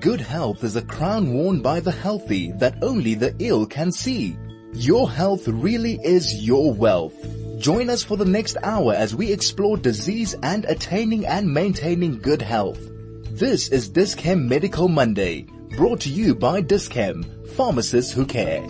Good health is a crown worn by the healthy that only the ill can see. Your health really is your wealth. Join us for the next hour as we explore disease and attaining and maintaining good health. This is Dis-Chem Medical Monday, brought to you by Dis-Chem, pharmacists who care.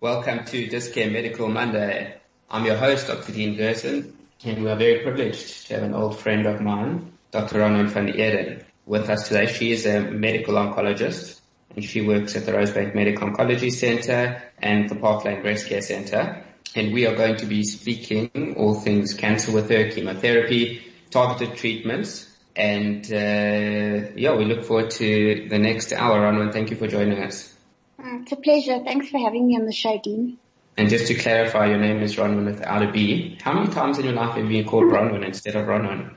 Welcome to Dis-Chem Medical Monday. I'm your host, Dr. Dean Gerson, and we are very privileged to have an old friend of mine, Dr. Ronwyn van Eeden, with us today. She is a medical oncologist and she works at the Rosebank Medical Oncology Center and the Park Lane Breast Care Center. And we are going to be speaking all things cancer with her, chemotherapy, targeted treatments. And uh, yeah, we look forward to the next hour. Ronwen, thank you for joining us. Uh, it's a pleasure. Thanks for having me on the show, Dean. And just to clarify, your name is Ronwyn without a B. How many times in your life have you been called Ronwyn instead of Ronwyn?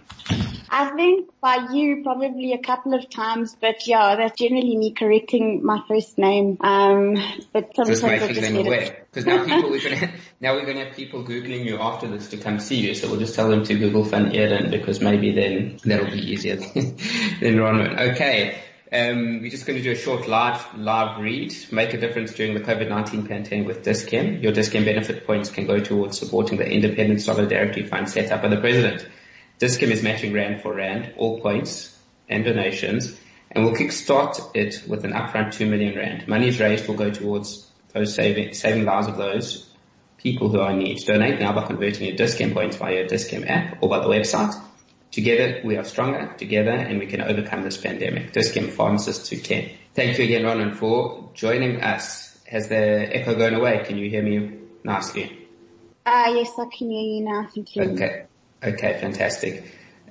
I think by you probably a couple of times, but yeah, that's generally me correcting my first name. Um, but sometimes just making just them aware. Because now people we're gonna now we're gonna have people googling you after this to come see you. So we'll just tell them to Google Van Eeden because maybe then that'll be easier than, than Ronwyn. Okay. Um, we're just going to do a short live live read. Make a difference during the COVID-19 pandemic with Dis-Chem. Your Dis-Chem benefit points can go towards supporting the Independent Solidarity Fund set up by the President. Dis-Chem is matching Rand for Rand, all points and donations, and we'll kickstart it with an upfront 2 million Rand. Money is raised will go towards those saving, saving lives of those people who are in need. Donate now by converting your Dis-Chem points via your Dis-Chem app or by the website. Together we are stronger, together and we can overcome this pandemic. Dis-Chem pharmacists who can. Thank you again, Ronwyn, for joining us. Has the echo gone away? Can you hear me nicely? Ah, uh, yes, I can hear you now. Thank you. Okay. Okay, fantastic.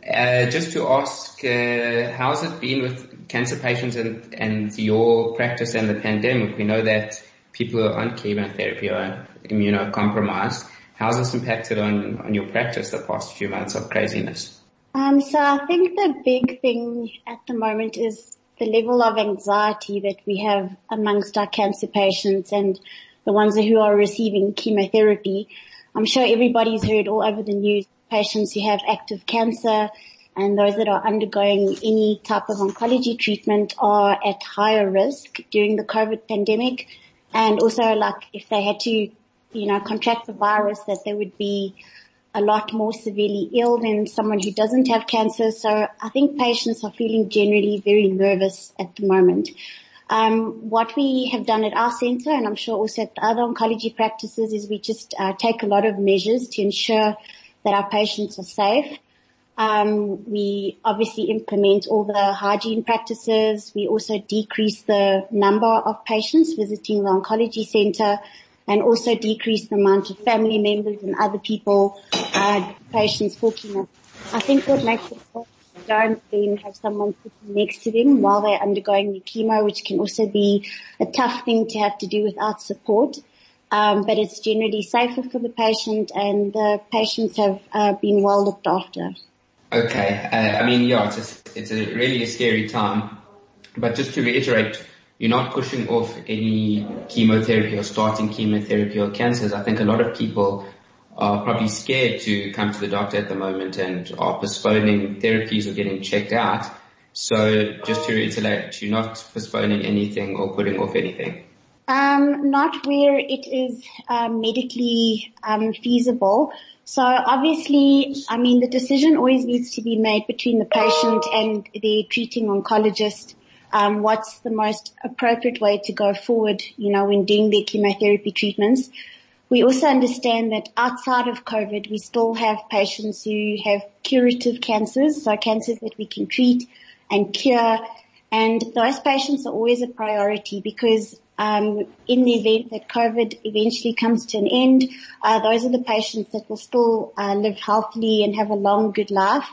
Uh, just to ask, uh, how's it been with cancer patients and, and your practice and the pandemic? We know that people who are on chemotherapy are immunocompromised. How's this impacted on, on your practice the past few months of craziness? Um, so I think the big thing at the moment is the level of anxiety that we have amongst our cancer patients and the ones who are receiving chemotherapy. I'm sure everybody's heard all over the news patients who have active cancer and those that are undergoing any type of oncology treatment are at higher risk during the COVID pandemic. And also like if they had to, you know, contract the virus that they would be a lot more severely ill than someone who doesn't have cancer. So I think patients are feeling generally very nervous at the moment. Um, what we have done at our center, and I'm sure also at the other oncology practices, is we just uh, take a lot of measures to ensure that our patients are safe. Um, we obviously implement all the hygiene practices. We also decrease the number of patients visiting the oncology center and also decrease the amount of family members and other people, uh, patients for chemo. I think what makes it don't then have someone sitting next to them while they're undergoing the chemo, which can also be a tough thing to have to do without support. Um, but it's generally safer for the patient and the patients have uh, been well looked after. Okay. Uh, I mean, yeah, it's a, it's a really a scary time, but just to reiterate you're not pushing off any chemotherapy or starting chemotherapy or cancers. I think a lot of people are probably scared to come to the doctor at the moment and are postponing therapies or getting checked out. So just to reiterate, you're not postponing anything or putting off anything. Um, not where it is um, medically um, feasible. So obviously, I mean, the decision always needs to be made between the patient and the treating oncologist um, what's the most appropriate way to go forward, you know, when doing their chemotherapy treatments. We also understand that outside of COVID, we still have patients who have curative cancers, so cancers that we can treat and cure. And those patients are always a priority because um, in the event that COVID eventually comes to an end, uh, those are the patients that will still uh, live healthily and have a long, good life.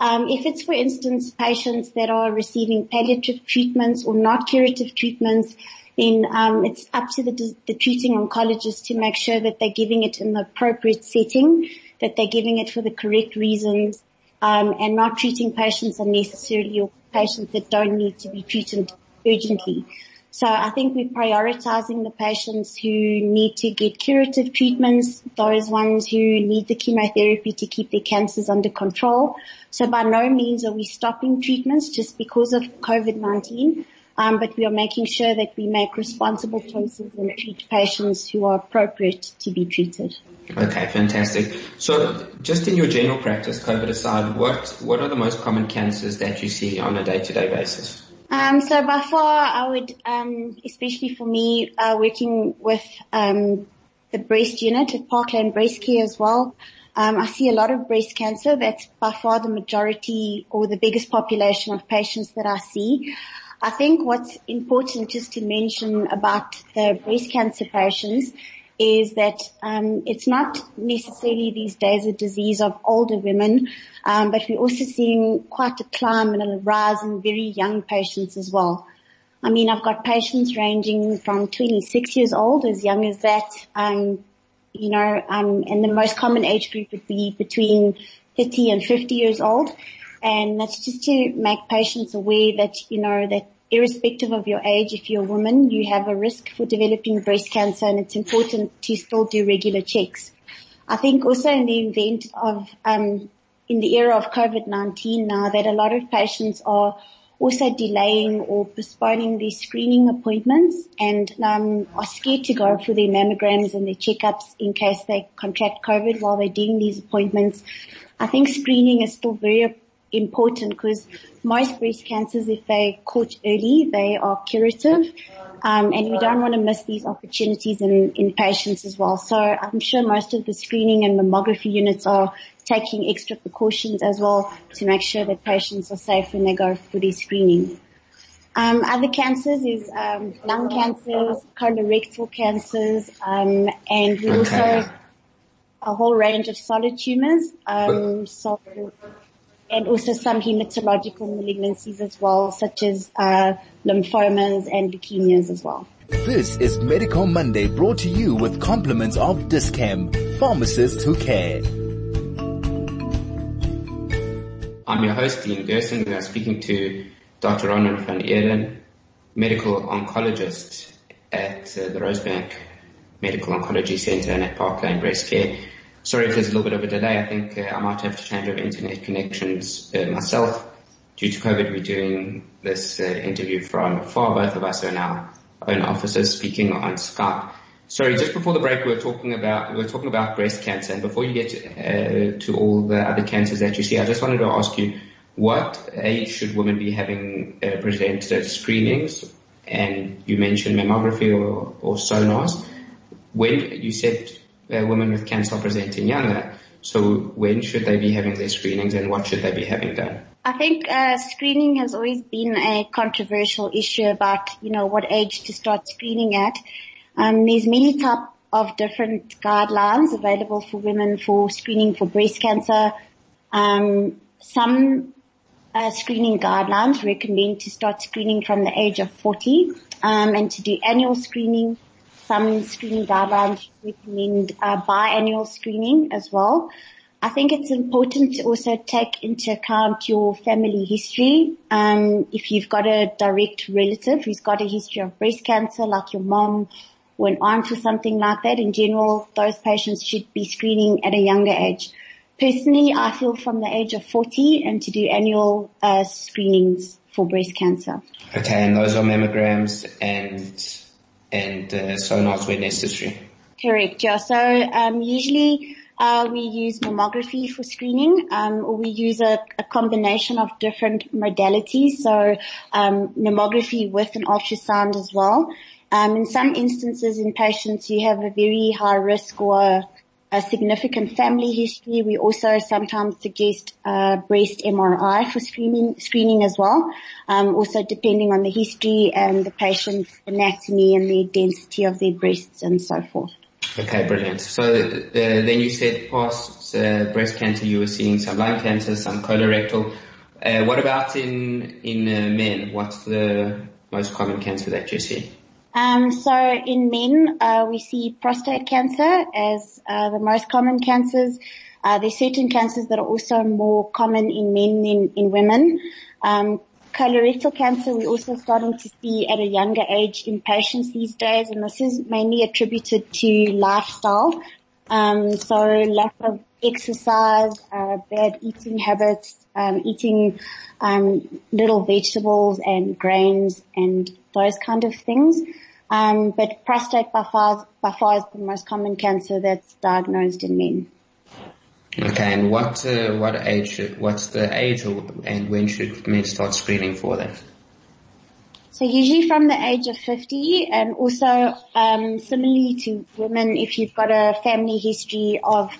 Um, if it's, for instance, patients that are receiving palliative treatments or not curative treatments, then um, it's up to the, the treating oncologist to make sure that they're giving it in the appropriate setting, that they're giving it for the correct reasons, um, and not treating patients unnecessarily or patients that don't need to be treated urgently. So I think we're prioritizing the patients who need to get curative treatments, those ones who need the chemotherapy to keep their cancers under control. So by no means are we stopping treatments just because of COVID-19. Um, but we are making sure that we make responsible choices and treat patients who are appropriate to be treated. Okay, fantastic. So just in your general practice, COVID aside, what, what are the most common cancers that you see on a day-to-day basis? Um, so by far, I would, um, especially for me, uh, working with um, the breast unit at Park Lane Breast Care as well. Um, I see a lot of breast cancer. That's by far the majority or the biggest population of patients that I see. I think what's important just to mention about the breast cancer patients is that um, it's not necessarily these days a disease of older women, um, but we're also seeing quite a climb and a rise in very young patients as well. I mean, I've got patients ranging from 26 years old, as young as that, um, you know, um, and the most common age group would be between 30 and 50 years old. And that's just to make patients aware that, you know, that irrespective of your age, if you're a woman, you have a risk for developing breast cancer and it's important to still do regular checks. I think also in the event of, um, in the era of COVID-19 now that a lot of patients are also delaying or postponing their screening appointments and um, are scared to go for their mammograms and their checkups in case they contract COVID while they're doing these appointments. I think screening is still very important because most breast cancers, if they caught early, they are curative. Um, and we don't want to miss these opportunities in, in patients as well. So I'm sure most of the screening and mammography units are taking extra precautions as well to make sure that patients are safe when they go for their screening. Um, other cancers is um, lung cancers, colorectal cancers, um, and we okay. also a whole range of solid tumors. Um, so and also some hematological malignancies as well, such as uh, lymphomas and leukemias as well. This is Medical Monday brought to you with compliments of Dis-Chem, pharmacists who care. I'm your host, Dean Gerson. We are speaking to Dr. Ronwyn van Eeden, medical oncologist at uh, the Rosebank Medical Oncology Center and at Park Lane Breast Care. Sorry if there's a little bit of a delay. I think uh, I might have to change over internet connections uh, myself. Due to COVID, we're doing this uh, interview from far. Both of us are in our own offices speaking on Skype. Sorry, just before the break, we were talking about we were talking about breast cancer, and before you get to, uh, to all the other cancers that you see, I just wanted to ask you, what age should women be having uh, presented screenings? And you mentioned mammography or, or sonars. When you said uh, women with cancer presenting younger. So when should they be having their screenings and what should they be having done? I think uh, screening has always been a controversial issue about, you know, what age to start screening at. Um, there's many type of different guidelines available for women for screening for breast cancer. Um, some uh, screening guidelines recommend to start screening from the age of 40 um, and to do annual screening some screening guidelines recommend uh, biannual screening as well. I think it's important to also take into account your family history. Um, if you've got a direct relative who's got a history of breast cancer, like your mom or an aunt or something like that, in general, those patients should be screening at a younger age. Personally, I feel from the age of 40 and to do annual uh, screenings for breast cancer. Okay, and those are mammograms and and uh, sonars where necessary. Correct, yeah. So um, usually uh, we use mammography for screening, um, or we use a, a, combination of different modalities. So um, mammography with an ultrasound as well. Um, in some instances, in patients who have a very high risk or a significant family history. We also sometimes suggest uh, breast MRI for screening screening as well. Um, also depending on the history and the patient's anatomy and the density of their breasts and so forth. Okay, brilliant. So uh, then you said past uh, breast cancer, you were seeing some lung cancer, some colorectal. Uh, what about in in uh, men? What's the most common cancer that you see? Um, so in men, uh, we see prostate cancer as uh, the most common cancers. Uh, there's certain cancers that are also more common in men than in women. Um, colorectal cancer we're also starting to see at a younger age in patients these days, and this is mainly attributed to lifestyle. Um, so lack of exercise, uh, bad eating habits, um, eating um, little vegetables and grains and those kind of things. Um, but prostate by far, by far is the most common cancer that's diagnosed in men. Okay, and what uh, what age? What's the age, or, and when should men start screening for that? So usually from the age of 50 and also um, similarly to women, if you've got a family history of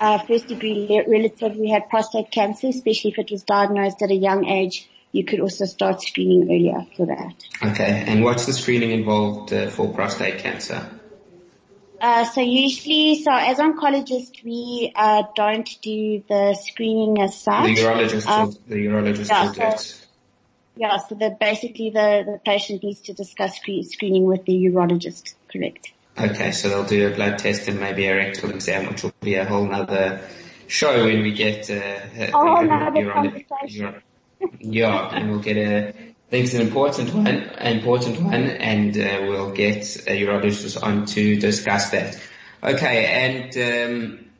uh, first degree relative who had prostate cancer, especially if it was diagnosed at a young age, you could also start screening earlier for that. Okay, and what's the screening involved uh, for prostate cancer? Uh, so usually, so as oncologists, we uh, don't do the screening as such. The urologist, um, the urologist yeah, will do it. Yeah, so the, basically the, the patient needs to discuss screening with the urologist, correct? Okay, so they'll do a blood test and maybe a rectal exam, which will be a whole other show when we get uh, a whole nother conversation. Yeah, and we'll get a, I think it's an important one, an important one, and uh, we'll get a urologist on to discuss that. Okay, and um,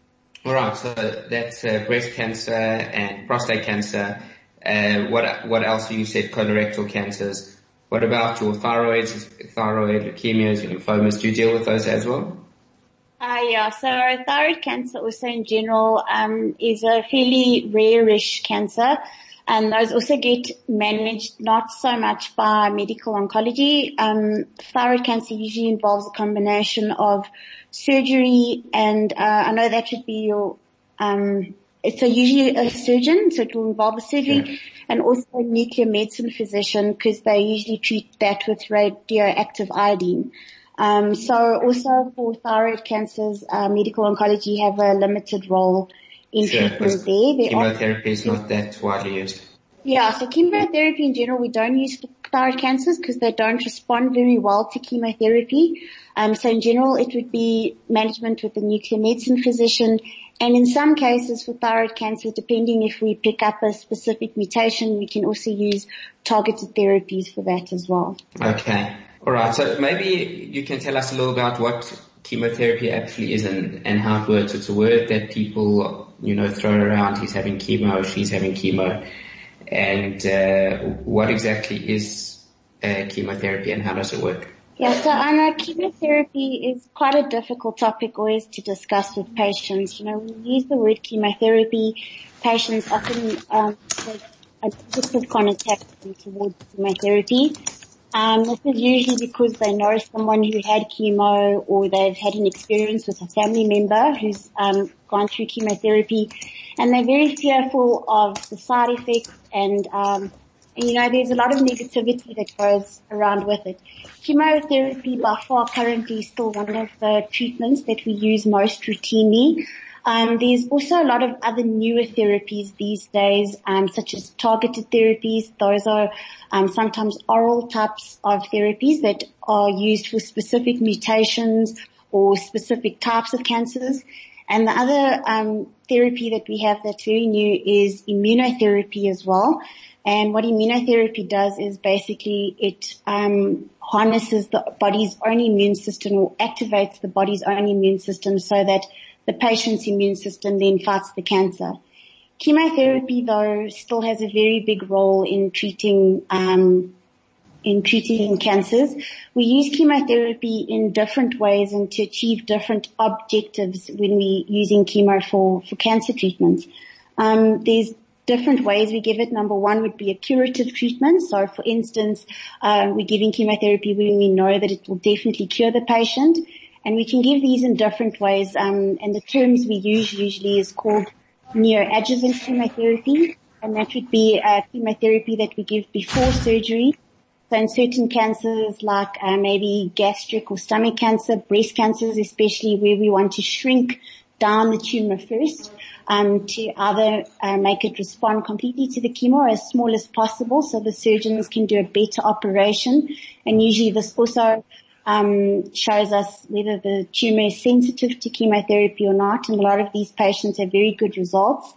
all right, so that's uh, breast cancer and prostate cancer. Uh, what what else you said? Colorectal cancers. What about your thyroids, thyroid leukemias, lymphomas? Do you deal with those as well? Uh, yeah, so thyroid cancer also in general um, is a fairly rare-ish cancer. And those also get managed not so much by medical oncology. Um, thyroid cancer usually involves a combination of surgery and uh, I know that should be your um, so usually a surgeon, so it will involve a surgery yeah. and also a nuclear medicine physician because they usually treat that with radioactive iodine. Um, so also for thyroid cancers, uh, medical oncology have a limited role in sure, treatment there. there chemotherapy is not that widely used. Yeah, so chemotherapy in general we don't use for thyroid cancers because they don't respond very well to chemotherapy. Um, so in general it would be management with a nuclear medicine physician and in some cases for thyroid cancer, depending if we pick up a specific mutation, we can also use targeted therapies for that as well. Okay. All right. So maybe you can tell us a little about what chemotherapy actually is and, and how it works. It's a word that people, you know, throw around. He's having chemo, she's having chemo. And uh, what exactly is uh, chemotherapy and how does it work? Yeah, so Anna, chemotherapy is quite a difficult topic always to discuss with patients. You know, we use the word chemotherapy, patients often um, a positive connotation towards chemotherapy. Um, this is usually because they know someone who had chemo or they've had an experience with a family member who's um, gone through chemotherapy, and they're very fearful of the side effects and um, you know, there's a lot of negativity that goes around with it. Chemotherapy by far currently is still one of the treatments that we use most routinely. Um, there's also a lot of other newer therapies these days, um, such as targeted therapies. Those are um, sometimes oral types of therapies that are used for specific mutations or specific types of cancers. And the other um, therapy that we have that's very new is immunotherapy as well. And what immunotherapy does is basically it um, harnesses the body's own immune system or activates the body's own immune system so that the patient's immune system then fights the cancer. Chemotherapy though still has a very big role in treating um, in treating cancers. We use chemotherapy in different ways and to achieve different objectives when we're using chemo for, for cancer treatments. Um, there's different ways we give it. Number one would be a curative treatment. So for instance, uh, we're giving chemotherapy when we know that it will definitely cure the patient. And we can give these in different ways. Um, and the terms we use usually is called neoadjuvant chemotherapy. And that would be chemotherapy that we give before surgery. So in certain cancers like uh, maybe gastric or stomach cancer, breast cancers especially where we want to shrink down the tumor first, um, to either uh, make it respond completely to the chemo as small as possible so the surgeons can do a better operation. And usually this also um, shows us whether the tumor is sensitive to chemotherapy or not. And a lot of these patients have very good results.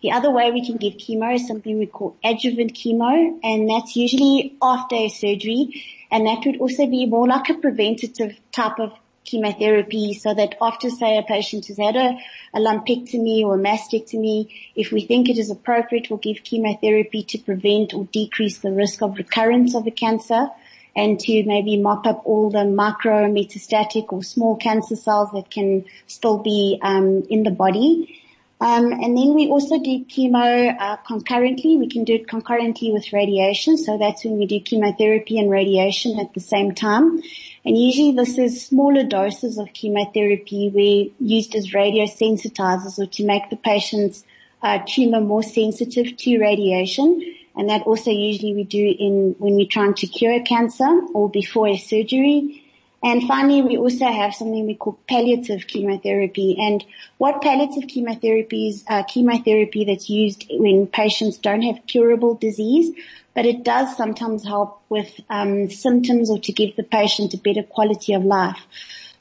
The other way we can give chemo is something we call adjuvant chemo, and that's usually after a surgery, and that would also be more like a preventative type of chemotherapy so that after say a patient has had a, a lumpectomy or a mastectomy, if we think it is appropriate, we'll give chemotherapy to prevent or decrease the risk of recurrence of the cancer and to maybe mop up all the micro metastatic or small cancer cells that can still be um, in the body. Um, and then we also do chemo uh, concurrently. We can do it concurrently with radiation. So that's when we do chemotherapy and radiation at the same time. And usually this is smaller doses of chemotherapy where used as radiosensitizers or to make the patient's uh, tumor more sensitive to radiation. And that also usually we do in when we're trying to cure cancer or before a surgery. And finally, we also have something we call palliative chemotherapy. And what palliative chemotherapy is, uh, chemotherapy that's used when patients don't have curable disease, but it does sometimes help with um, symptoms or to give the patient a better quality of life.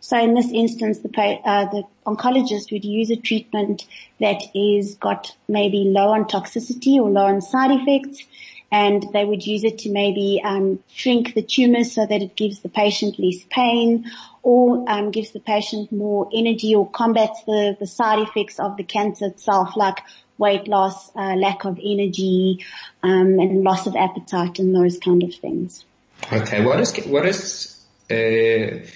So in this instance, the, uh, the oncologist would use a treatment that is got maybe low on toxicity or low on side effects and they would use it to maybe um, shrink the tumor so that it gives the patient less pain or um, gives the patient more energy or combats the, the side effects of the cancer itself like weight loss, uh, lack of energy, um, and loss of appetite and those kind of things. Okay, what is what is uh,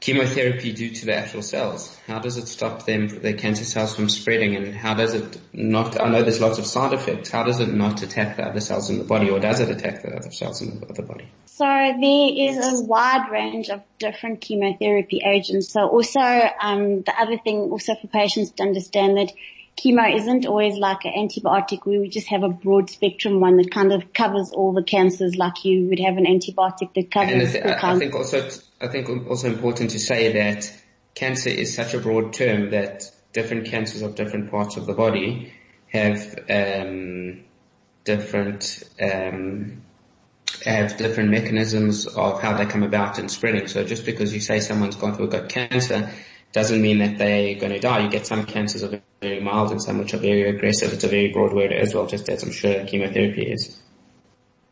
chemotherapy do to the actual cells? How does it stop them, the cancer cells from spreading and how does it not, I know there's lots of side effects, how does it not attack the other cells in the body or does it attack the other cells in the other body? So there is a wide range of different chemotherapy agents. So also, um, the other thing also for patients to understand that chemo isn't always like an antibiotic where we just have a broad spectrum one that kind of covers all the cancers like you would have an antibiotic that covers and I, I think also, I think also important to say that cancer is such a broad term that different cancers of different parts of the body have, um, different, um, have different mechanisms of how they come about and spreading. So just because you say someone's gone got, got cancer doesn't mean that they're going to die. You get some cancers that are very mild and some which are very aggressive. It's a very broad word as well, just as I'm sure chemotherapy is.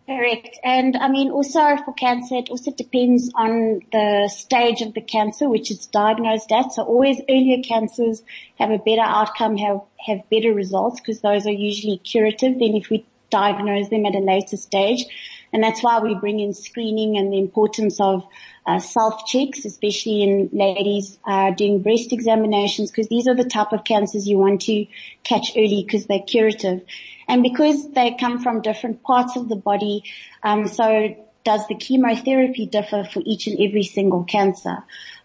Correct. And I mean also for cancer, it also depends on the stage of the cancer which it's diagnosed at. So always earlier cancers have a better outcome, have, have better results because those are usually curative than if we diagnose them at a later stage. And that's why we bring in screening and the importance of uh, self checks, especially in ladies uh, doing breast examinations, because these are the type of cancers you want to catch early because they're curative, and because they come from different parts of the body. Um, so does the chemotherapy differ for each and every single cancer?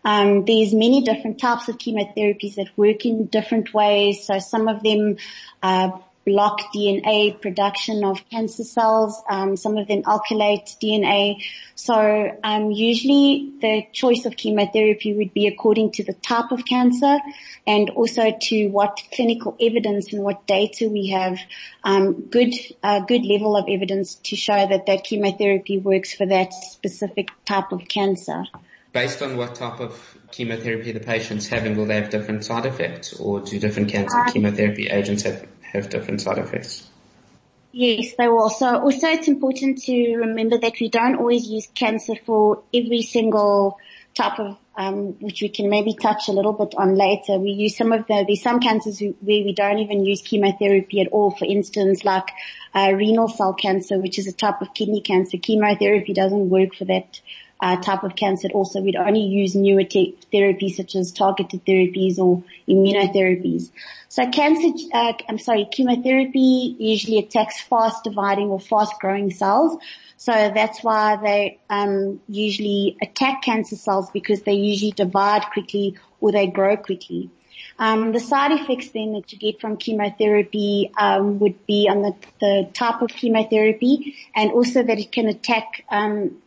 Um, there's many different types of chemotherapies that work in different ways. So some of them uh, block DNA production of cancer cells. Um, some of them alkylate DNA. So um, usually the choice of chemotherapy would be according to the type of cancer and also to what clinical evidence and what data we have. Um, good, uh, good level of evidence to show that that chemotherapy works for that specific type of cancer. Based on what type of chemotherapy the patient's having, will they have different side effects, or do different cancer um, chemotherapy agents have have different side effects. Yes, they will. So also it's important to remember that we don't always use cancer for every single type of, um, which we can maybe touch a little bit on later. We use some of the, there's some cancers where we don't even use chemotherapy at all. For instance, like uh, renal cell cancer, which is a type of kidney cancer. Chemotherapy doesn't work for that uh, type of cancer. Also, we'd only use newer te- therapies such as targeted therapies or immunotherapies. So cancer, uh, I'm sorry, chemotherapy usually attacks fast dividing or fast growing cells. So that's why they um, usually attack cancer cells because they usually divide quickly or they grow quickly. Um, the side effects then that you get from chemotherapy um, would be on the, the, type of chemotherapy and also that it can attack um,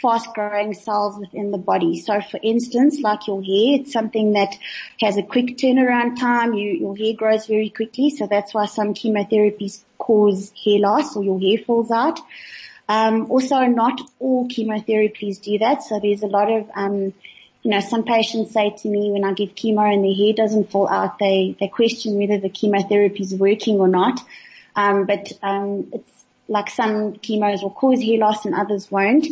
fast growing cells within the body. So for instance, like your hair, it's something that has a quick turnaround time. You, your hair grows very quickly. So that's why some chemotherapies cause hair loss or your hair falls out. Um, also not all chemotherapies do that. So there's a lot of, um, you know, some patients say to me when I give chemo and their hair doesn't fall out, they, they question whether the chemotherapy is working or not. Um, but, um, it's like some chemos will cause hair loss and others won't.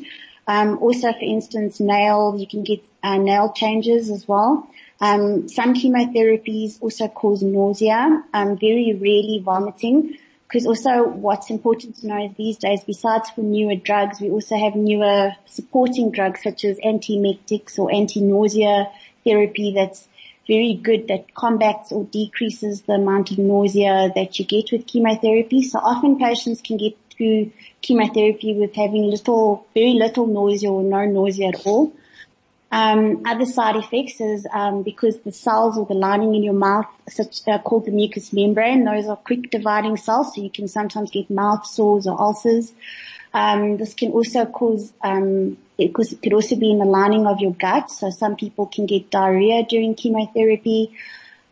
Um, also, for instance, nail, you can get uh, nail changes as well. Um, some chemotherapies also cause nausea, um, very rarely vomiting. Because also what's important to know is these days, besides for newer drugs, we also have newer supporting drugs such as antiemetics or anti-nausea therapy that's very good that combats or decreases the amount of nausea that you get with chemotherapy. So often patients can get through chemotherapy with having little, very little nausea or no nausea at all. Um, other side effects is um, because the cells or the lining in your mouth, such uh, called the mucous membrane, those are quick dividing cells, so you can sometimes get mouth sores or ulcers. Um, this can also cause, um, it could also be in the lining of your gut. So some people can get diarrhea during chemotherapy.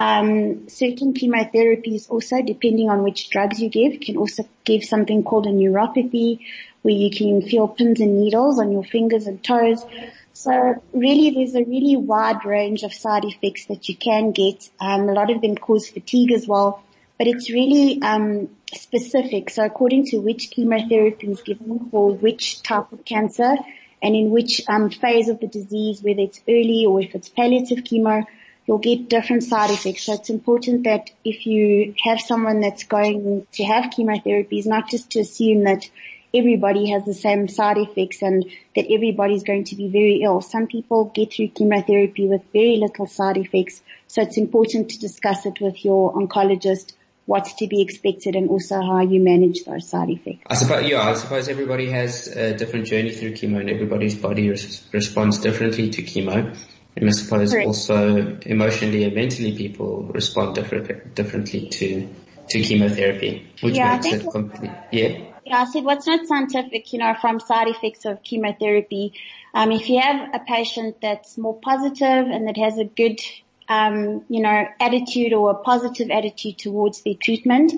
Um, certain chemotherapies also, depending on which drugs you give, can also give something called a neuropathy, where you can feel pins and needles on your fingers and toes. So really there's a really wide range of side effects that you can get. Um, a lot of them cause fatigue as well, but it's really um, specific. So according to which chemotherapy is given for which type of cancer and in which um, phase of the disease, whether it's early or if it's palliative chemo, you'll get different side effects. So it's important that if you have someone that's going to have chemotherapies, not just to assume that everybody has the same side effects and that everybody's going to be very ill. Some people get through chemotherapy with very little side effects. So it's important to discuss it with your oncologist what's to be expected and also how you manage those side effects. I suppose, yeah, I suppose everybody has a different journey through chemo and everybody's body res- responds differently to chemo. And I suppose Correct. also emotionally and mentally people respond different, differently to, to chemotherapy, which yeah, makes it completely, yeah. Yeah, I said what's not scientific, you know, from side effects of chemotherapy. Um, if you have a patient that's more positive and that has a good, um, you know, attitude or a positive attitude towards their treatment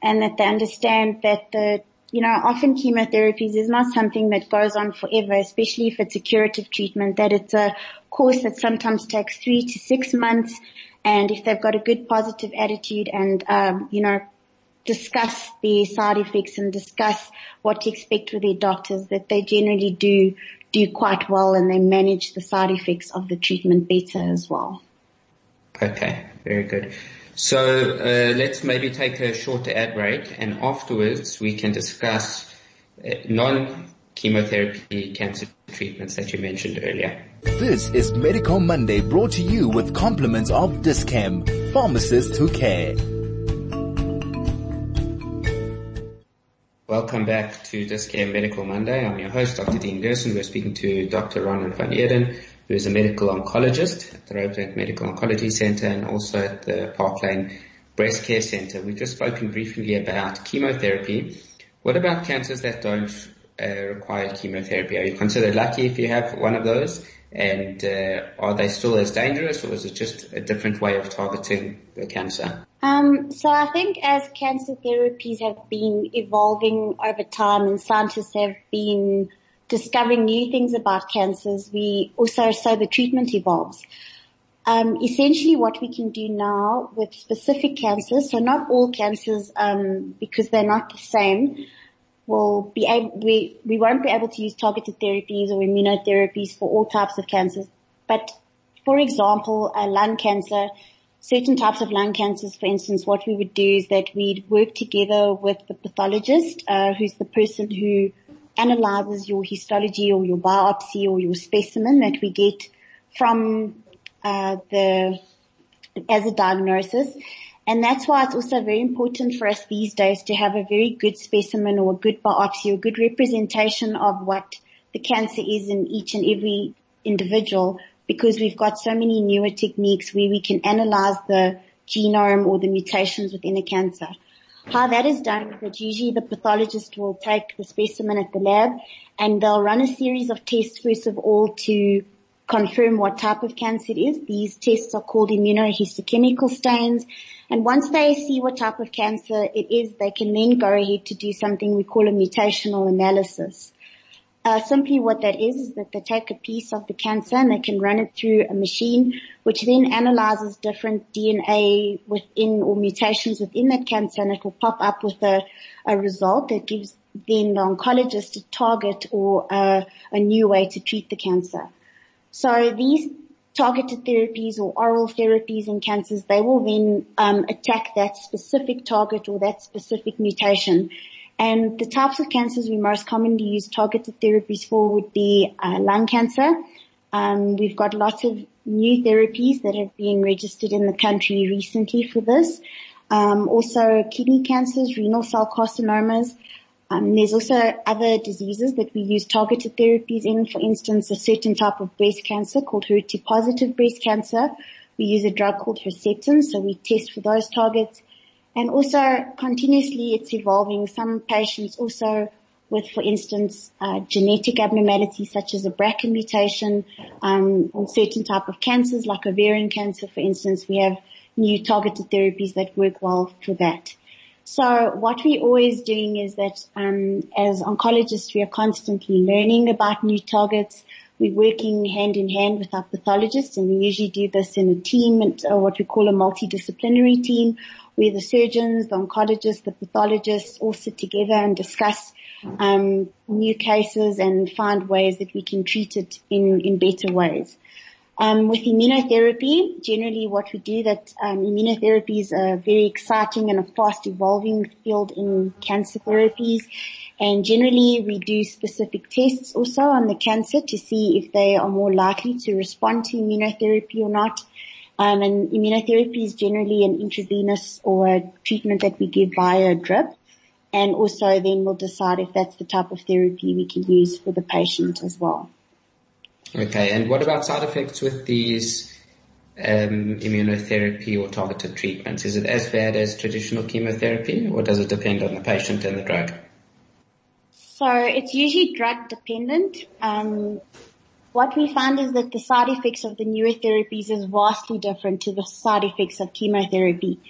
and that they understand that the, you know, often chemotherapies is not something that goes on forever, especially if it's a curative treatment, that it's a course that sometimes takes three to six months. And if they've got a good positive attitude and, um, you know, discuss the side effects and discuss what to expect with their doctors that they generally do do quite well and they manage the side effects of the treatment better as well. Okay, very good. So uh, let's maybe take a shorter ad break and afterwards we can discuss uh, non-chemotherapy cancer treatments that you mentioned earlier. This is Medical Monday brought to you with compliments of Dis-Chem, pharmacists who care. Welcome back to Dis-Chem Medical Monday. I'm your host, Dr. Dean Gerson. We're speaking to Dr. Ronwyn van Eeden, who is a medical oncologist at the Rosebank Medical Oncology Center and also at the Park Lane Breast Care Center. We've just spoken briefly about chemotherapy. What about cancers that don't uh, require chemotherapy? Are you considered lucky if you have one of those? And uh, are they still as dangerous or is it just a different way of targeting the cancer? Um, so I think as cancer therapies have been evolving over time and scientists have been discovering new things about cancers, we also, so the treatment evolves. Um, essentially what we can do now with specific cancers, so not all cancers, um, because they're not the same, will be able, we, we won't be able to use targeted therapies or immunotherapies for all types of cancers. But for example, a lung cancer, certain types of lung cancers, for instance, what we would do is that we'd work together with the pathologist, uh, who's the person who analyzes your histology or your biopsy or your specimen that we get from uh, the as a diagnosis and that's why it's also very important for us these days to have a very good specimen or a good biopsy or good representation of what the cancer is in each and every individual because we've got so many newer techniques where we can analyze the genome or the mutations within a cancer. How that is done is that usually the pathologist will take the specimen at the lab and they'll run a series of tests first of all to confirm what type of cancer it is. These tests are called immunohistochemical stains and once they see what type of cancer it is, they can then go ahead to do something we call a mutational analysis. Uh, simply what that is is that they take a piece of the cancer and they can run it through a machine which then analyzes different DNA within or mutations within that cancer and it will pop up with a, a result that gives then the oncologist a target or a, a new way to treat the cancer. So these targeted therapies or oral therapies in cancers, they will then um, attack that specific target or that specific mutation. And the types of cancers we most commonly use targeted therapies for would be uh, lung cancer. Um, we've got lots of new therapies that have been registered in the country recently for this. Um, also kidney cancers, renal cell carcinomas, um, there's also other diseases that we use targeted therapies in. For instance, a certain type of breast cancer called HER2 positive breast cancer. We use a drug called Herceptin, so we test for those targets. And also continuously it's evolving. Some patients also with, for instance, uh, genetic abnormalities such as a BRCA mutation, um, on certain type of cancers like ovarian cancer, for instance, we have new targeted therapies that work well for that. So what we're always doing is that um, as oncologists, we are constantly learning about new targets. We're working hand in hand with our pathologists, and we usually do this in a team, or what we call a multidisciplinary team, where the surgeons, the oncologists, the pathologists all sit together and discuss um, new cases and find ways that we can treat it in in better ways. Um, with immunotherapy, generally what we do that um, immunotherapy is a very exciting and a fast evolving field in cancer therapies. And generally we do specific tests also on the cancer to see if they are more likely to respond to immunotherapy or not. Um, and immunotherapy is generally an intravenous or a treatment that we give via a drip. And also then we'll decide if that's the type of therapy we can use for the patient as well. Okay, and what about side effects with these um, immunotherapy or targeted treatments? Is it as bad as traditional chemotherapy or does it depend on the patient and the drug? So it's usually drug dependent. Um, what we found is that the side effects of the newer therapies is vastly different to the side effects of chemotherapy.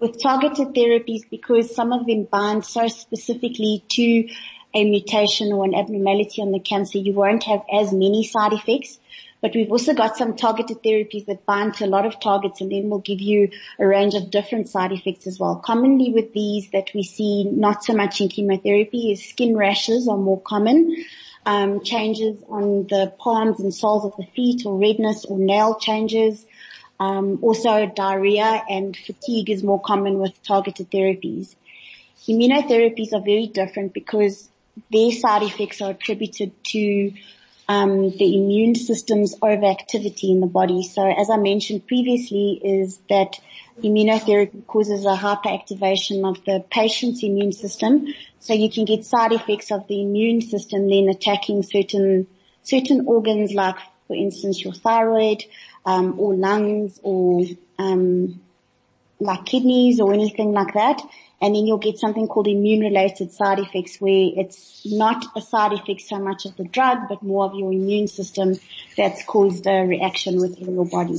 With targeted therapies, because some of them bind so specifically to a mutation or an abnormality on the cancer, you won't have as many side effects. But we've also got some targeted therapies that bind to a lot of targets and then will give you a range of different side effects as well. Commonly with these that we see not so much in chemotherapy is skin rashes are more common. Um, changes on the palms and soles of the feet or redness or nail changes. Um, also diarrhea and fatigue is more common with targeted therapies. Immunotherapies are very different because their side effects are attributed to um, the immune system's overactivity in the body. So as I mentioned previously is that immunotherapy causes a hyperactivation of the patient's immune system. So you can get side effects of the immune system then attacking certain, certain organs like for instance your thyroid, um, or lungs or, um, like kidneys or anything like that and then you'll get something called immune related side effects where it's not a side effect so much of the drug, but more of your immune system that's caused a reaction within your body.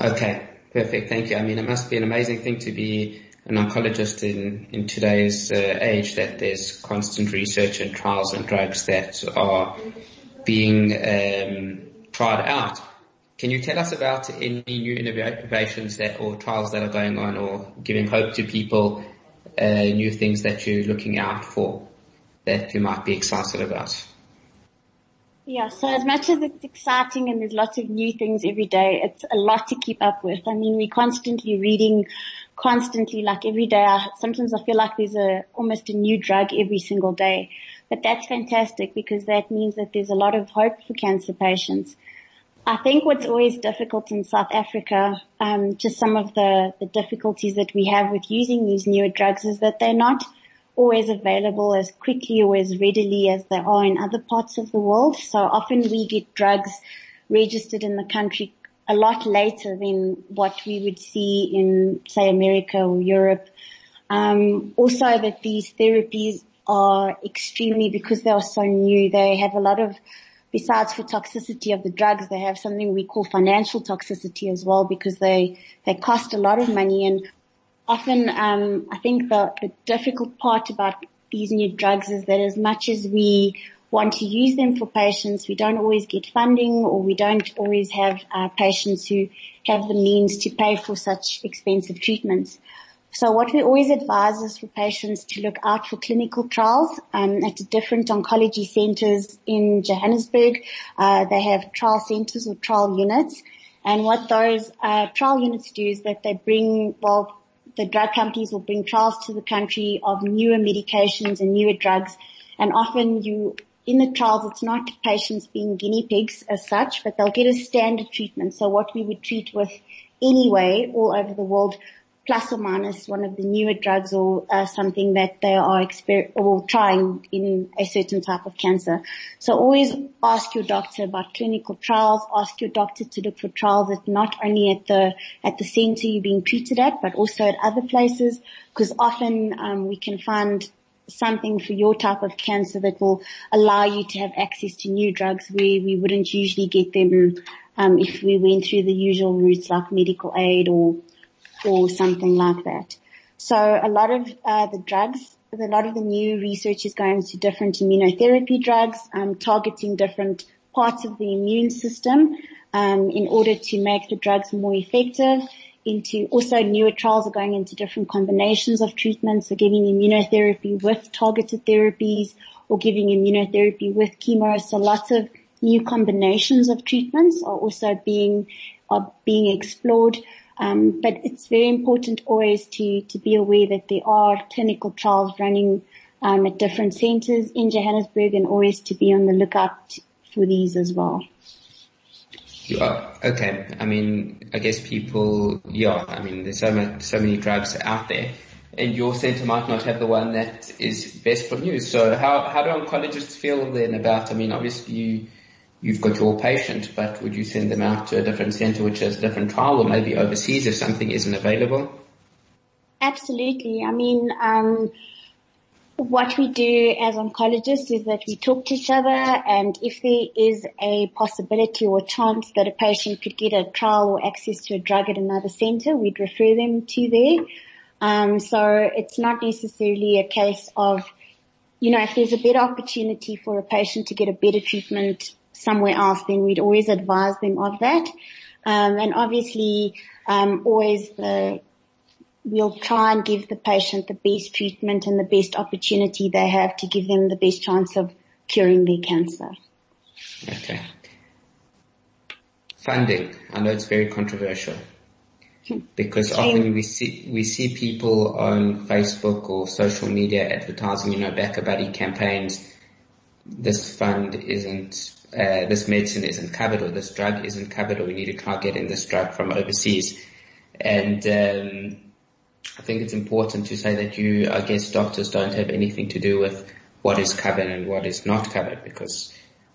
Okay, perfect. Thank you. I mean, it must be an amazing thing to be an oncologist in, in today's uh, age that there's constant research and trials and drugs that are being um, tried out. Can you tell us about any new innovations that or trials that are going on or giving hope to people, uh, new things that you're looking out for that you might be excited about? Yeah, so as much as it's exciting and there's lots of new things every day, it's a lot to keep up with. I mean, we're constantly reading, constantly, like every day. I, sometimes I feel like there's a almost a new drug every single day, but that's fantastic because that means that there's a lot of hope for cancer patients. I think what's always difficult in South Africa, um, just some of the, the difficulties that we have with using these newer drugs is that they're not always available as quickly or as readily as they are in other parts of the world. So often we get drugs registered in the country a lot later than what we would see in, say, America or Europe. Um, also that these therapies are extremely, because they are so new, they have a lot of besides for toxicity of the drugs, they have something we call financial toxicity as well because they, they cost a lot of money and often, um, I think the, the difficult part about these new drugs is that as much as we want to use them for patients. We don't always get funding or we don't always have uh, patients who have the means to pay for such expensive treatments. So what we always advise is for patients to look out for clinical trials um, at different oncology centres in Johannesburg. Uh, they have trial centres or trial units. And what those uh, trial units do is that they bring, well, the drug companies will bring trials to the country of newer medications and newer drugs. And often you, in the trials, it's not patients being guinea pigs as such, but they'll get a standard treatment. So what we would treat with anyway all over the world plus or minus one of the newer drugs or uh, something that they are exper- or trying in a certain type of cancer. So always ask your doctor about clinical trials. Ask your doctor to look for trials that not only at the at the center you're being treated at, but also at other places, because often um, we can find something for your type of cancer that will allow you to have access to new drugs where we wouldn't usually get them um, if we went through the usual routes like medical aid or or something like that. So a lot of uh, the drugs, a lot of the new research is going to different immunotherapy drugs, um, targeting different parts of the immune system um, in order to make the drugs more effective. Into also newer trials are going into different combinations of treatments, so giving immunotherapy with targeted therapies or giving immunotherapy with chemo. So lots of new combinations of treatments are also being are being explored. Um, but it's very important always to, to be aware that there are clinical trials running um, at different centres in Johannesburg and always to be on the lookout for these as well. Yeah, okay. I mean, I guess people, yeah, I mean, there's so much, so many drugs out there and your center might not have the one that is best for you. So how, how do oncologists feel then about, I mean, obviously you, you've got your patient, but would you send them out to a different center which has a different trial or maybe overseas if something isn't available? Absolutely. I mean, um, what we do as oncologists is that we talk to each other and if there is a possibility or chance that a patient could get a trial or access to a drug at another center, we'd refer them to there. Um, so it's not necessarily a case of, you know, if there's a better opportunity for a patient to get a better treatment somewhere else, then we'd always advise them of that. Um, and obviously, um, always the, we'll try and give the patient the best treatment and the best opportunity they have to give them the best chance of curing their cancer. Okay. Funding. I know it's very controversial hmm. because often we see we see people on Facebook or social media advertising, you know, BackaBuddy campaigns. This fund isn't uh, this medicine isn't covered or this drug isn't covered or we need to try getting this drug from overseas. And um, I think it's important to say that you, I guess doctors don't have anything to do with what is covered and what is not covered because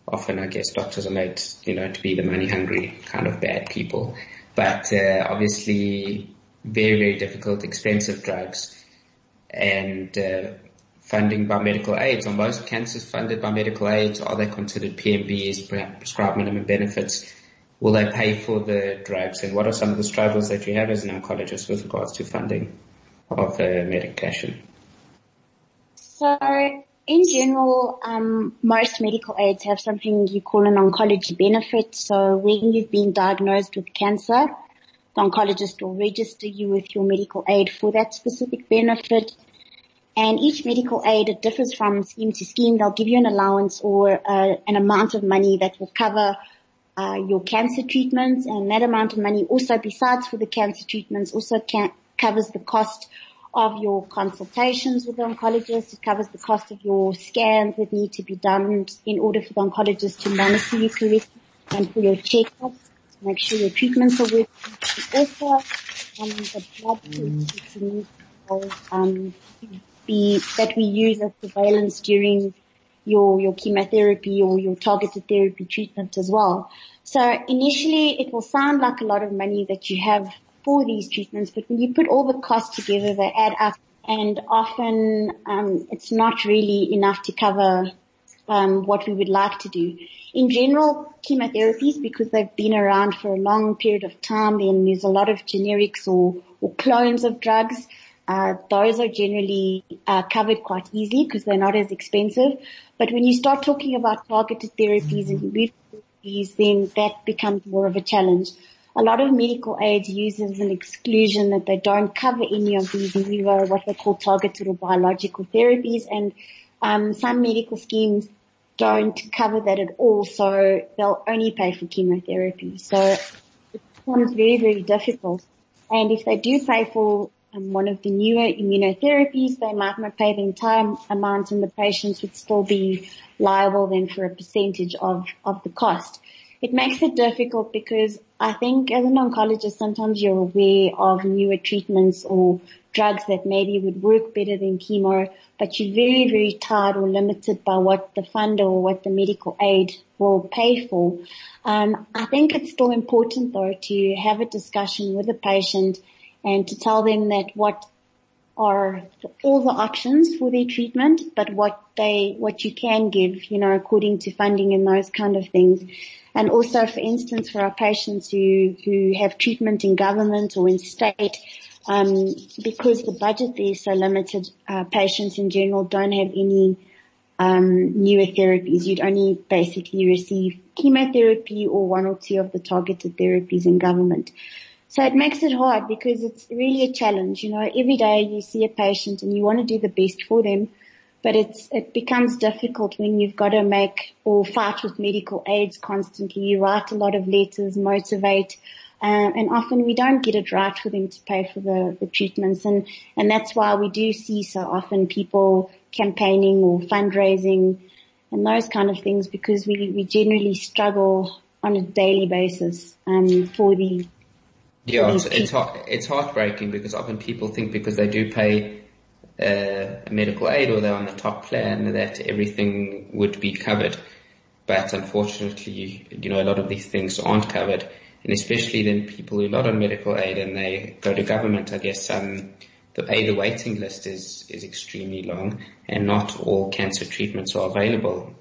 often I guess doctors are made, you know, to be the money hungry kind of bad people. But uh, obviously very, very difficult, expensive drugs and uh, funding by medical aids? Are most cancers funded by medical aids? Are they considered PMBs, prescribed minimum benefits? Will they pay for the drugs? And what are some of the struggles that you have as an oncologist with regards to funding of the medication? So in general, um, most medical aids have something you call an oncology benefit. So when you've been diagnosed with cancer, the oncologist will register you with your medical aid for that specific benefit. And each medical aid, it differs from scheme to scheme. They'll give you an allowance or uh, an amount of money that will cover uh, your cancer treatments and that amount of money also besides for the cancer treatments also can, covers the cost of your consultations with the oncologist. It covers the cost of your scans that need to be done in order for the oncologist to monitor you correctly and for your checkups to make sure your treatments are working. Also, um, the blood tests that you need um, be that we use as surveillance during your your chemotherapy or your targeted therapy treatment as well. So initially, it will sound like a lot of money that you have for these treatments, but when you put all the costs together, they add up, and often um, it's not really enough to cover um, what we would like to do. In general, chemotherapies, because they've been around for a long period of time, then there's a lot of generics or, or clones of drugs uh, those are generally uh, covered quite easily because they're not as expensive. But when you start talking about targeted therapies and therapies, then that becomes more of a challenge. A lot of medical aids uses an exclusion that they don't cover any of these newer, what they call targeted or biological therapies, and um, some medical schemes don't cover that at all, so they'll only pay for chemotherapy. So it becomes very, very difficult. And if they do pay for um, one of the newer immunotherapies, they might not pay the entire amount and the patients would still be liable then for a percentage of, of the cost. It makes it difficult because I think as an oncologist, sometimes you're aware of newer treatments or drugs that maybe would work better than chemo, but you're very, very tied or limited by what the funder or what the medical aid will pay for. Um, I think it's still important though to have a discussion with the patient and to tell them that what are all the options for their treatment, but what they, what you can give, you know, according to funding and those kind of things. And also, for instance, for our patients who, who have treatment in government or in state, um, because the budget there is so limited, uh, patients in general don't have any um, newer therapies. You'd only basically receive chemotherapy or one or two of the targeted therapies in government. So it makes it hard because it's really a challenge. You know, every day you see a patient and you want to do the best for them, but it's, it becomes difficult when you've got to make or fight with medical aids constantly. You write a lot of letters, motivate, um, and often we don't get it right for them to pay for the, the treatments and, and that's why we do see so often people campaigning or fundraising and those kind of things because we, we generally struggle on a daily basis um, for the yeah, it's it's, heart, it's heartbreaking because often people think because they do pay uh, a medical aid or they're on the top plan that everything would be covered. But unfortunately, you know, a lot of these things aren't covered. And especially then people who are not on medical aid and they go to government, I guess, um, the, A, the waiting list is, is extremely long and not all cancer treatments are available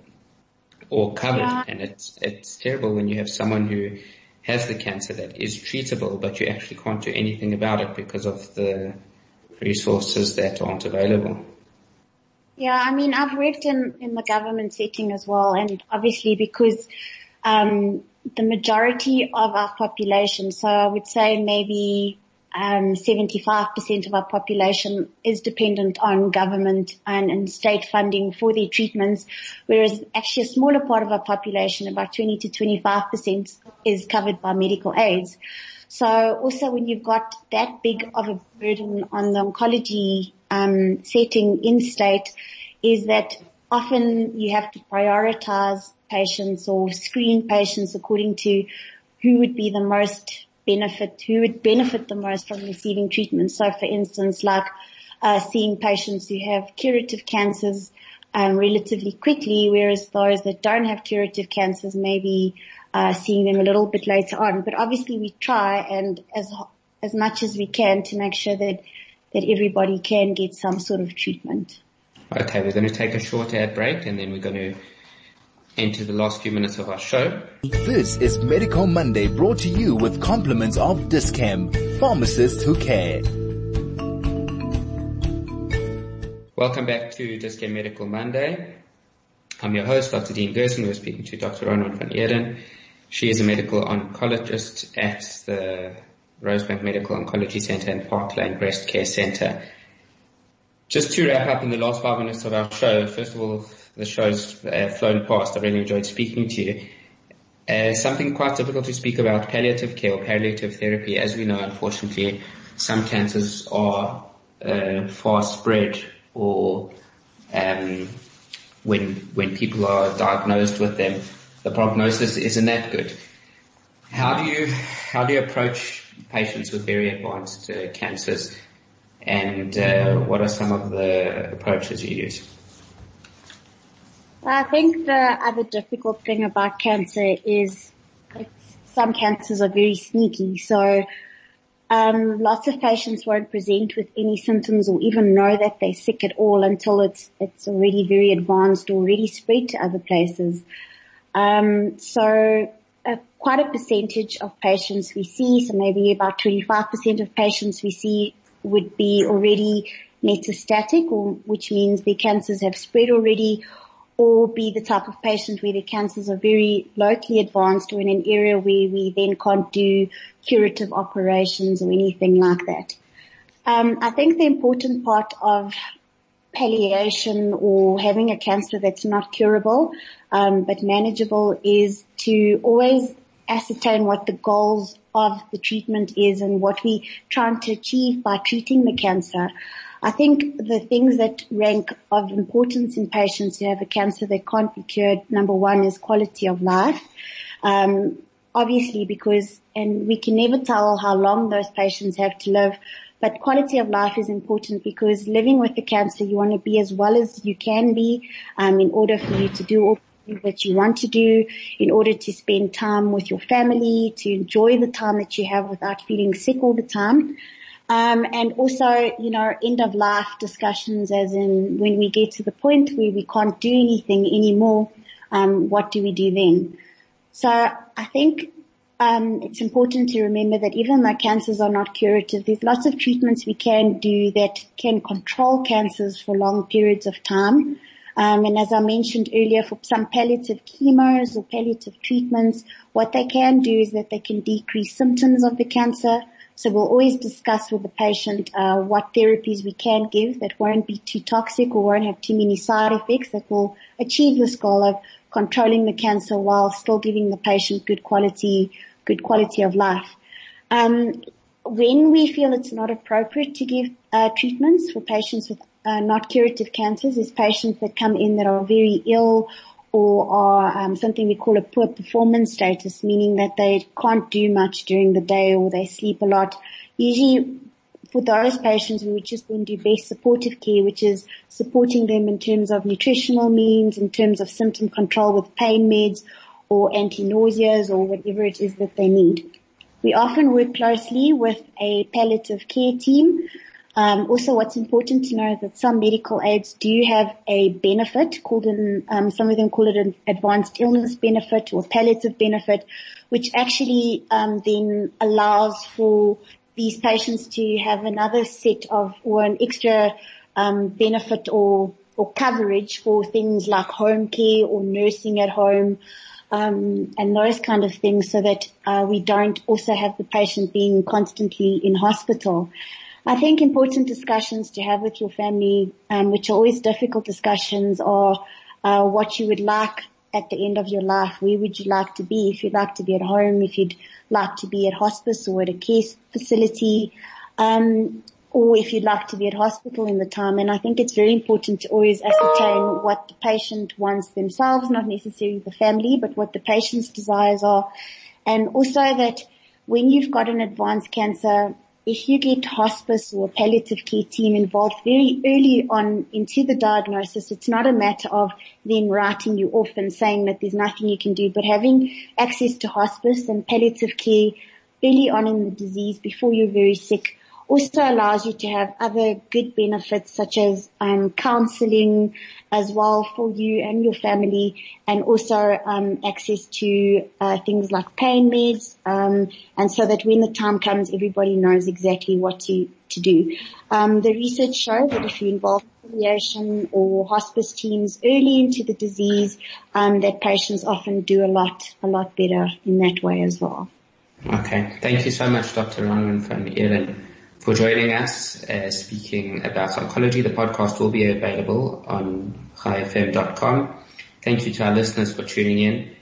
or covered. Yeah. And it's, it's terrible when you have someone who has the cancer that is treatable, but you actually can't do anything about it because of the resources that aren't available. Yeah, I mean, I've worked in, in the government setting as well, and obviously because um, the majority of our population, so I would say maybe um, 75% of our population is dependent on government and, and, state funding for their treatments, whereas actually a smaller part of our population, about 20 to 25% is covered by medical aids. So also when you've got that big of a burden on the oncology um, setting in state is that often you have to prioritize patients or screen patients according to who would be the most benefit, who would benefit the most from receiving treatment. So for instance, like uh, seeing patients who have curative cancers um, relatively quickly, whereas those that don't have curative cancers maybe uh, seeing them a little bit later on. But obviously we try and as as much as we can to make sure that that everybody can get some sort of treatment. Okay, we're going to take a short ad break and then we're going to into the last few minutes of our show. This is Medical Monday brought to you with compliments of Dis-Chem, pharmacists who care. Welcome back to Dis-Chem Medical Monday. I'm your host, Dr. Dean Gerson. We're speaking to Dr. Ronwyn van Eeden. She is a medical oncologist at the Rosebank Medical Oncology Center and Park Lane Breast Care Center. Just to wrap up in the last five minutes of our show, first of all, the show's uh, flown past. I really enjoyed speaking to you. Uh, something quite difficult to speak about, palliative care or palliative therapy. As we know, unfortunately, some cancers are uh, far spread or um, when when people are diagnosed with them, the prognosis isn't that good. How do you how do you approach patients with very advanced uh, cancers, and uh, what are some of the approaches you use? I think the other difficult thing about cancer is some cancers are very sneaky. So um, lots of patients won't present with any symptoms or even know that they're sick at all until it's it's already very advanced, already spread to other places. Um, so uh, quite a percentage of patients we see, so maybe about 25% of patients we see would be already metastatic or which means the cancers have spread already or be the type of patient where the cancers are very locally advanced or in an area where we then can't do curative operations or anything like that. Um, I think the important part of palliation or having a cancer that's not curable um, but manageable is to always ascertain what the goals of the treatment is and what we're trying to achieve by treating the cancer. I think the things that rank of importance in patients who have a cancer that can't be cured, number one is quality of life. Um, obviously because, and we can never tell how long those patients have to live, but quality of life is important because living with the cancer, you want to be as well as you can be, um, in order for you to do all that you want to do in order to spend time with your family, to enjoy the time that you have without feeling sick all the time. Um, and also, you know, end of life discussions as in when we get to the point where we can't do anything anymore, um, what do we do then? So I think um, it's important to remember that even though cancers are not curative, there's lots of treatments we can do that can control cancers for long periods of time. Um, and as I mentioned earlier, for some palliative chemos or palliative treatments, what they can do is that they can decrease symptoms of the cancer, so we'll always discuss with the patient uh, what therapies we can give that won't be too toxic or won't have too many side effects that will achieve this goal of controlling the cancer while still giving the patient good quality, good quality of life. Um, when we feel it's not appropriate to give uh, treatments for patients with uh, not curative cancers is patients that come in that are very ill or are um, something we call a poor performance status, meaning that they can't do much during the day or they sleep a lot. Usually for those patients, we would just then do best supportive care, which is supporting them in terms of nutritional means, in terms of symptom control with pain meds or anti-nauseas or whatever it is that they need. We often work closely with a palliative care team um, also, what's important to know is that some medical aids do have a benefit called an, um, some of them call it an advanced illness benefit or palliative benefit, which actually um, then allows for these patients to have another set of or an extra um, benefit or or coverage for things like home care or nursing at home. Um, and those kind of things so that uh, we don't also have the patient being constantly in hospital. I think important discussions to have with your family, um, which are always difficult discussions, are uh, what you would like at the end of your life. Where would you like to be? If you'd like to be at home, if you'd like to be at hospice or at a care facility, um, or if you'd like to be at hospital in the time. And I think it's very important to always ascertain what the patient wants themselves, not necessarily the family, but what the patient's desires are. And also that when you've got an advanced cancer, if you get hospice or palliative care team involved very early on into the diagnosis, it's not a matter of then writing you off and saying that there's nothing you can do, but having access to hospice and palliative care early on in the disease before you're very sick also allows you to have other good benefits such as um, counseling as well for you and your family and also um, access to uh, things like pain meds um, and so that when the time comes everybody knows exactly what to, to do. Um, the research shows that if you involve palliation or hospice teams early into the disease um, that patients often do a lot, a lot better in that way as well. Okay. Thank you so much, Dr. Ronwyn van Eeden for joining us uh, speaking about oncology. The podcast will be available on chaifm.com. Thank you to our listeners for tuning in.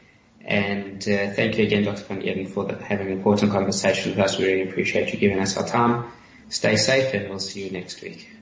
And uh, thank you again, Dr. Van Eeden, for the, having an important conversation with us. We really appreciate you giving us our time. Stay safe and we'll see you next week.